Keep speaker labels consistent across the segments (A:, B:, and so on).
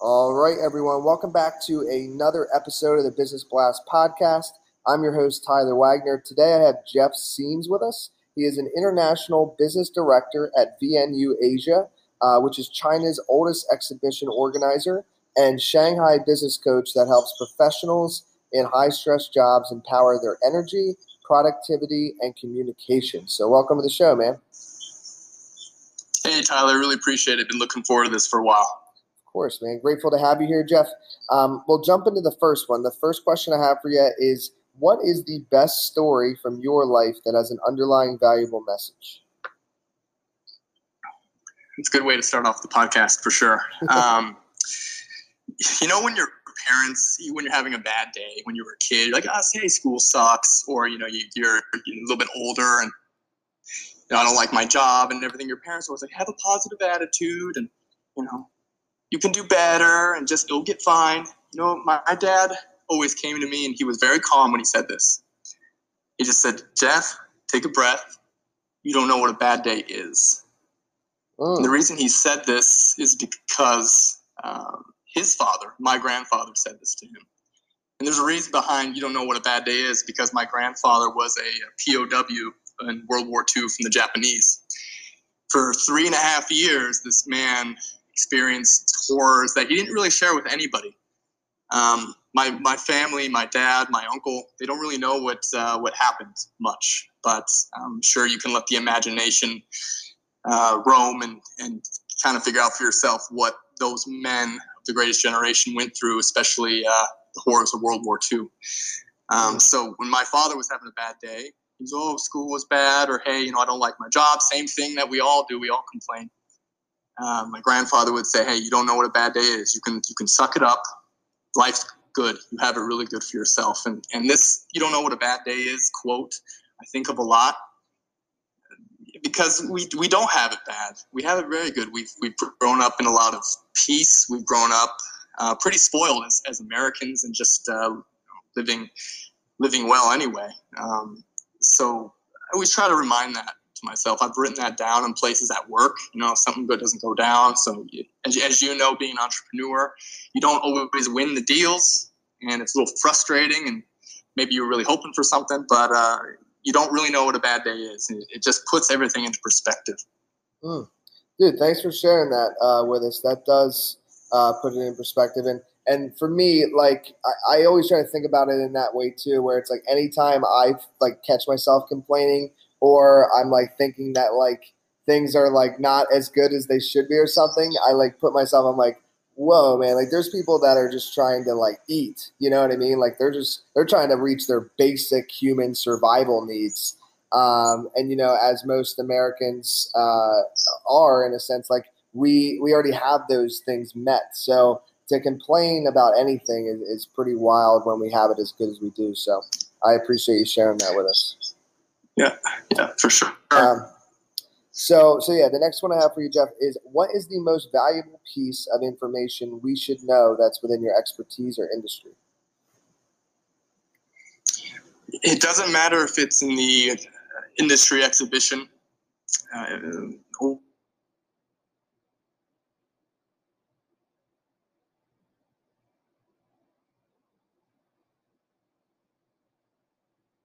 A: All right, everyone. Welcome back to another episode of the Business Blast podcast. I'm your host, Tyler Wagner. Today I have Jeff Seams with us. He is an international business director at VNU Asia, uh, which is China's oldest exhibition organizer, and Shanghai business coach that helps professionals in high stress jobs empower their energy, productivity, and communication. So, welcome to the show, man.
B: Hey, Tyler. Really appreciate it. Been looking forward to this for a while
A: course, man. Grateful to have you here, Jeff. Um, we'll jump into the first one. The first question I have for you is what is the best story from your life that has an underlying valuable message?
B: It's a good way to start off the podcast for sure. Um, you know, when your parents, when you're having a bad day, when you were a kid, you're like, oh, say school sucks, or, you know, you, are a little bit older and, you know, I don't like my job and everything. Your parents always like, have a positive attitude and, you know, you can do better and just it'll get fine. You know, my, my dad always came to me and he was very calm when he said this. He just said, Jeff, take a breath. You don't know what a bad day is. Oh. the reason he said this is because um, his father, my grandfather, said this to him. And there's a reason behind you don't know what a bad day is because my grandfather was a POW in World War II from the Japanese. For three and a half years, this man experienced horrors that he didn't really share with anybody. Um, my my family, my dad, my uncle, they don't really know what uh, what happened much, but I'm sure you can let the imagination uh, roam and and kind of figure out for yourself what those men of the greatest generation went through, especially uh, the horrors of World War II. Um, so when my father was having a bad day, he was, oh, school was bad, or hey, you know, I don't like my job. Same thing that we all do. We all complain. Um, my grandfather would say, "Hey, you don't know what a bad day is. You can you can suck it up. Life's good. You have it really good for yourself." And and this, you don't know what a bad day is. Quote, I think of a lot because we we don't have it bad. We have it very good. We've we've grown up in a lot of peace. We've grown up uh, pretty spoiled as, as Americans and just uh, living living well anyway. Um, so I always try to remind that to myself. I've written that down in places at work. You know, something good doesn't go down. So, as, as you know, being an entrepreneur, you don't always win the deals, and it's a little frustrating. And maybe you're really hoping for something, but uh, you don't really know what a bad day is. It just puts everything into perspective.
A: Mm. Dude, thanks for sharing that uh, with us. That does uh, put it in perspective. And and for me, like I, I always try to think about it in that way too, where it's like anytime I like catch myself complaining or I'm like thinking that like things are like not as good as they should be or something, I like put myself, I'm like, whoa, man, like there's people that are just trying to like eat, you know what I mean? Like they're just, they're trying to reach their basic human survival needs. Um, and you know, as most Americans uh, are in a sense, like we, we already have those things met. So to complain about anything is, is pretty wild when we have it as good as we do. So I appreciate you sharing that with us.
B: Yeah, yeah, for sure.
A: Um, so, so yeah, the next one I have for you, Jeff, is what is the most valuable piece of information we should know that's within your expertise or industry?
B: It doesn't matter if it's in the industry exhibition. Uh,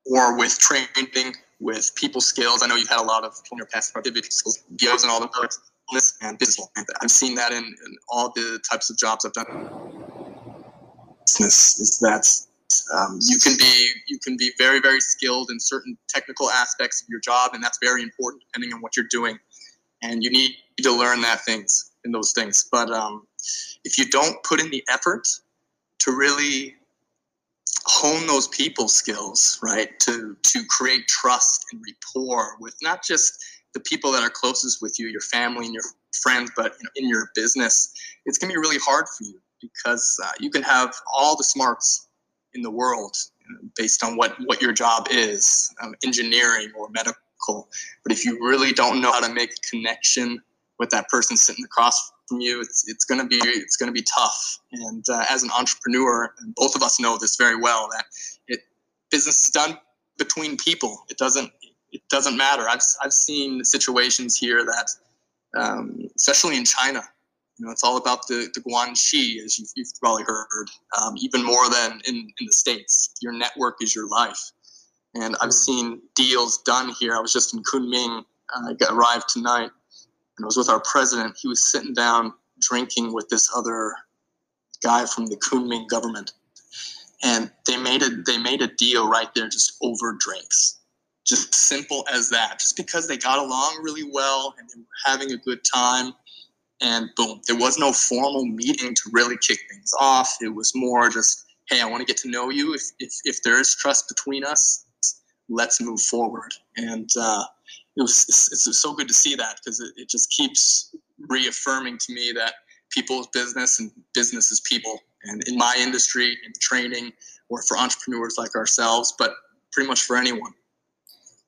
B: or with training with people skills. I know you've had a lot of in your past productivity skills, videos and all those and business. I've seen that in, in, all the types of jobs I've done. Business is that um, you can be you can be very very skilled in certain technical aspects of your job, and that's very important depending on what you're doing. And you need to learn that things in those things. But um, if you don't put in the effort to really hone those people skills, right? To to create trust and rapport with not just the people that are closest with you, your family and your friends, but you know, in your business, it's gonna be really hard for you because uh, you can have all the smarts in the world based on what, what your job is, um, engineering or medical. But if you really don't know how to make a connection with that person sitting across from you, it's, it's gonna be it's gonna be tough. And uh, as an entrepreneur, and both of us know this very well, that it business is done between people. It doesn't it doesn't matter. I've I've seen situations here that, um, especially in China, you know, it's all about the, the guanxi, as you've, you've probably heard, um, even more than in, in the States. Your network is your life. And I've mm. seen deals done here. I was just in Kunming, uh, I got arrived tonight, and was with our president. He was sitting down drinking with this other guy from the Kunming government. And they made a they made a deal right there just over drinks. Just simple as that. Just because they got along really well and they were having a good time and boom, there was no formal meeting to really kick things off. It was more just, hey, I want to get to know you. If, if, if there is trust between us, let's move forward. And uh, it was it's, it's, so good to see that because it, it just keeps reaffirming to me that people's business and business is people. And in my industry, in training, or for entrepreneurs like ourselves, but pretty much for anyone.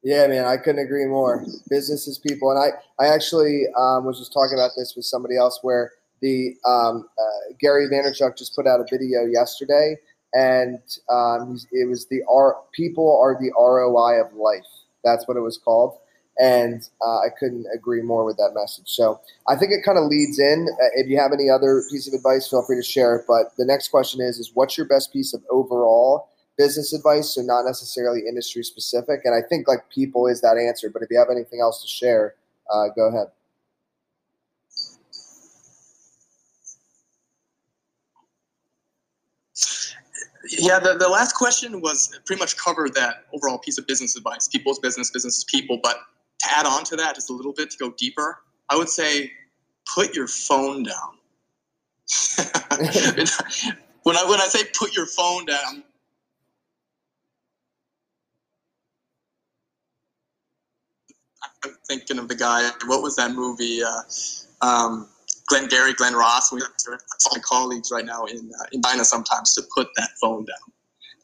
A: Yeah, man, I couldn't agree more. Business is people, and I, I actually um, was just talking about this with somebody else where the um, uh, Gary Vaynerchuk just put out a video yesterday, and um, it was the R people are the ROI of life. That's what it was called, and uh, I couldn't agree more with that message. So I think it kind of leads in. Uh, if you have any other piece of advice, feel free to share it. But the next question is: is what's your best piece of overall business advice, so not necessarily industry specific. And I think like people is that answer. But if you have anything else to share, uh, go ahead.
B: Yeah, the, the last question was pretty much covered that overall piece of business advice. People's business, business is people. But add on to that just a little bit to go deeper, I would say put your phone down. when I when I say put your phone down, I'm thinking of the guy. What was that movie? Uh, um, Glenn Gary, Glen Ross. We have my colleagues right now in uh, in China sometimes to put that phone down.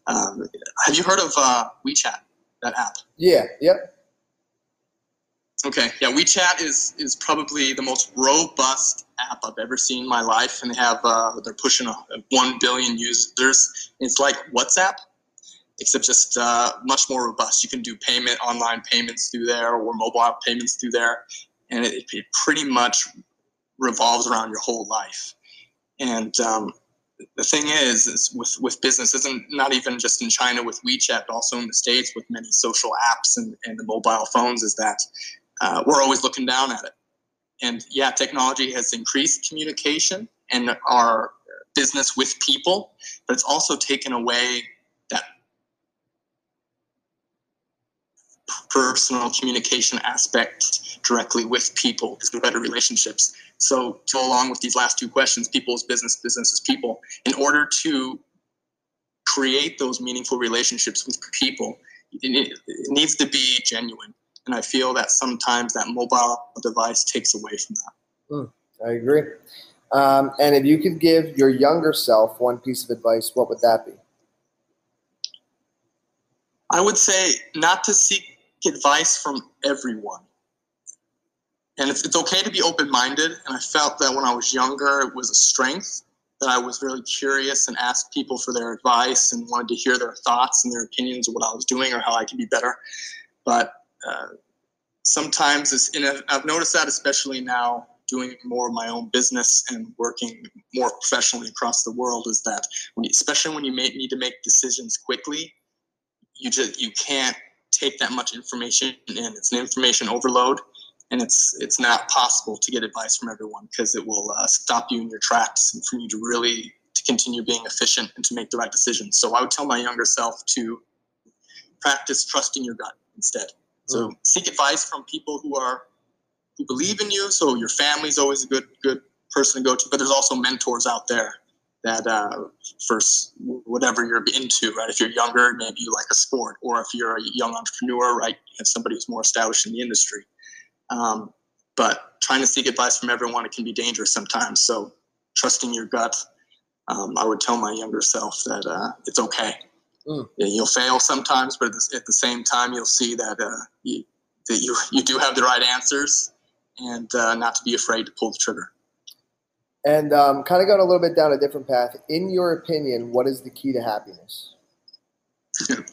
B: Um, have you heard of uh, WeChat? That app?
A: Yeah. Yep.
B: Okay. Yeah. WeChat is is probably the most robust app I've ever seen in my life, and they have uh, they're pushing a, one billion users. It's like WhatsApp, except just uh, much more robust. You can do payment, online payments through there, or mobile payments through there, and it, it pretty much revolves around your whole life. And um, the thing is, is with with business, isn't not even just in China with WeChat, but also in the states with many social apps and, and the mobile phones, is that uh, we're always looking down at it. And yeah, technology has increased communication and our business with people, but it's also taken away that personal communication aspect directly with people is better relationships. So to along with these last two questions, people's business, business is people. In order to create those meaningful relationships with people, it needs to be genuine. And I feel that sometimes that mobile device takes away from that.
A: Mm, I agree. Um, and if you could give your younger self one piece of advice, what would that be?
B: I would say not to seek advice from everyone. And it's, it's okay to be open minded. And I felt that when I was younger, it was a strength that I was really curious and asked people for their advice and wanted to hear their thoughts and their opinions of what I was doing or how I could be better. But uh, sometimes, it's, I've noticed that especially now doing more of my own business and working more professionally across the world is that when you, especially when you may, need to make decisions quickly, you just you can't take that much information in. It's an information overload, and it's it's not possible to get advice from everyone because it will uh, stop you in your tracks and for you to really to continue being efficient and to make the right decisions. So I would tell my younger self to practice trusting your gut instead. So mm. seek advice from people who are who believe in you. So your family's always a good good person to go to, but there's also mentors out there that uh, for whatever you're into, right? If you're younger, maybe you like a sport, or if you're a young entrepreneur, right, you have somebody who's more established in the industry. Um, but trying to seek advice from everyone, it can be dangerous sometimes. So trusting your gut um, I would tell my younger self that uh, it's okay. Mm. You'll fail sometimes, but at the, at the, same time, you'll see that uh, you, that you you do have the right answers, and uh, not to be afraid to pull the trigger.
A: And um, kind of going a little bit down a different path. In your opinion, what is the key to happiness?
B: um,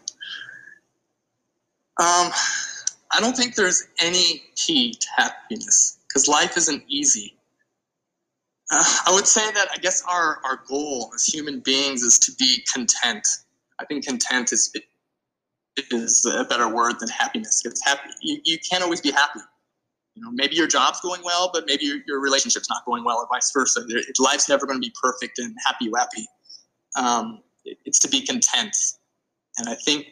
B: I don't think there's any key to happiness because life isn't easy. Uh, I would say that I guess our, our goal as human beings is to be content. I think content is is a better word than happiness. Because happy, you, you can't always be happy. You know, maybe your job's going well, but maybe your, your relationship's not going well, or vice versa. Life's never going to be perfect and happy wappy. Um, it's to be content, and I think,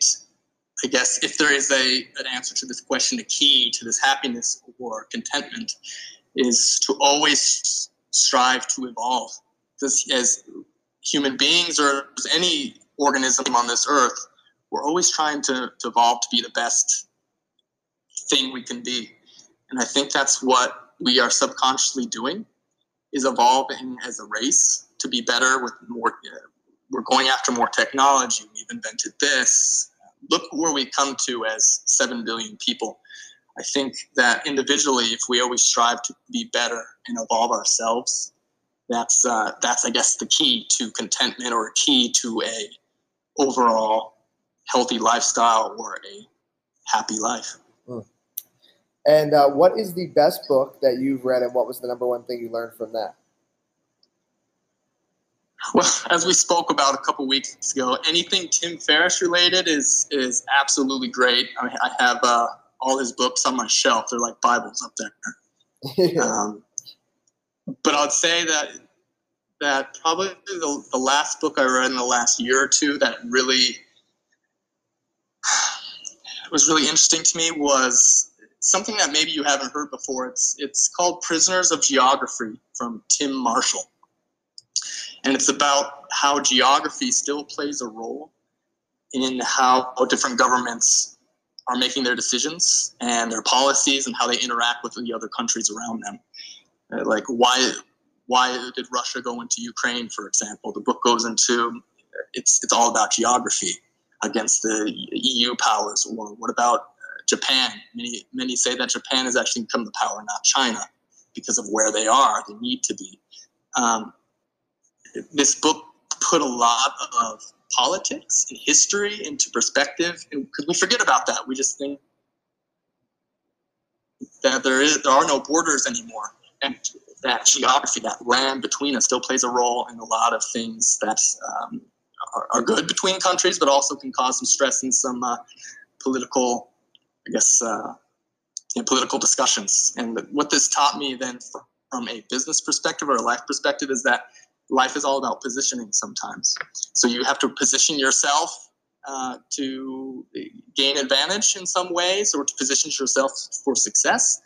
B: I guess, if there is a an answer to this question, a key to this happiness or contentment, is to always strive to evolve. Because as human beings or as any organism on this earth, we're always trying to, to evolve to be the best thing we can be. And I think that's what we are subconsciously doing is evolving as a race to be better with more we're going after more technology. We've invented this. Look where we come to as 7 billion people. I think that individually, if we always strive to be better and evolve ourselves, that's uh, that's I guess the key to contentment or key to a overall healthy lifestyle or a happy life. Hmm.
A: And uh, what is the best book that you've read, and what was the number one thing you learned from that?
B: Well, as we spoke about a couple weeks ago, anything Tim Ferriss related is is absolutely great. I, mean, I have uh, all his books on my shelf. They're like Bibles up there. um, but I'd say that that probably the, the last book I read in the last year or two that really was really interesting to me was something that maybe you haven't heard before. It's it's called Prisoners of Geography from Tim Marshall. And it's about how geography still plays a role in how different governments are making their decisions and their policies and how they interact with the other countries around them. Uh, like why why did Russia go into Ukraine, for example? The book goes into it's it's all about geography against the EU powers. Or what about uh, Japan? Many many say that Japan has actually become the power, not China, because of where they are. They need to be. Um, this book put a lot of politics and history into perspective, because we forget about that, we just think that there is there are no borders anymore, and that geography, that land between us, still plays a role in a lot of things that um, are, are, good between countries, but also can cause some stress and some uh, political, I guess, uh, political discussions. And what this taught me then from a business perspective or a life perspective is that life is all about positioning sometimes. So you have to position yourself uh, to gain advantage in some ways or to position yourself for success.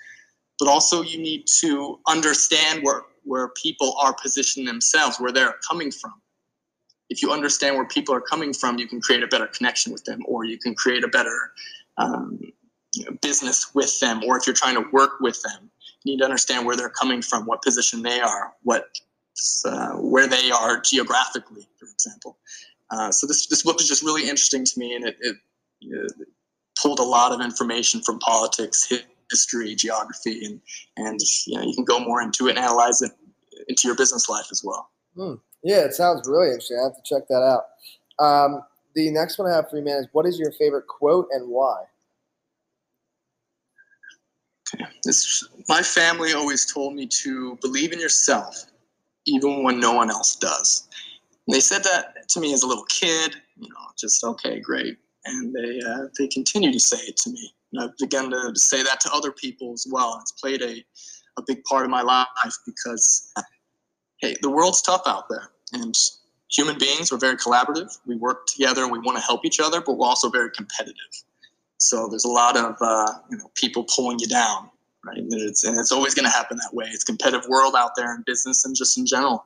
B: But also, you need to understand where, where people are positioning themselves, where they're coming from. If you understand where people are coming from, you can create a better connection with them, or you can create a better um, business with them. Or if you're trying to work with them, you need to understand where they're coming from, what position they are, what uh, where they are geographically, for example. Uh, so this, this book is just really interesting to me, and it, it, it, pulled a lot of information from politics, history, geography, and and you know you can go more into it and analyze it into your business life as well.
A: Hmm. Yeah, it sounds really interesting. I have to check that out. Um, the next one I have for you, man, is what is your favorite quote and why?
B: Okay. This, my family always told me to believe in yourself even when no one else does. And they said that to me as a little kid, you know, just okay, great. And they uh, they continue to say it to me. And I've begun to say that to other people as well. It's played a, a big part of my life because, hey, the world's tough out there. And human beings, we're very collaborative. We work together and we want to help each other, but we're also very competitive. So there's a lot of uh, you know people pulling you down right? And it's, and it's always going to happen that way. It's a competitive world out there in business and just in general.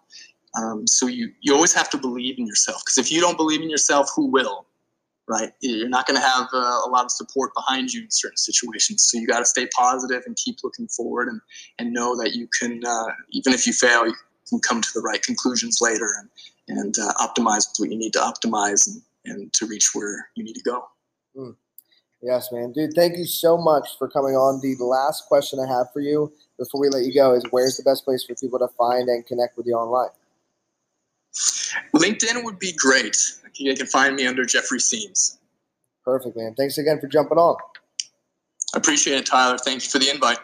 B: Um, so you, you always have to believe in yourself because if you don't believe in yourself, who will? Right? You're not going to have uh, a lot of support behind you in certain situations. So you got to stay positive and keep looking forward and, and know that you can, uh, even if you fail, you can come to the right conclusions later and, and uh, optimize what you need to optimize and, and to reach where you need to go.
A: Mm. Yes, man. Dude, thank you so much for coming on. The last question I have for you before we let you go is where's the best place for people to find and connect with you online?
B: LinkedIn would be great. You can find me under Jeffrey Seams.
A: Perfect, man. Thanks again for jumping on.
B: I appreciate it, Tyler. Thank you for the invite.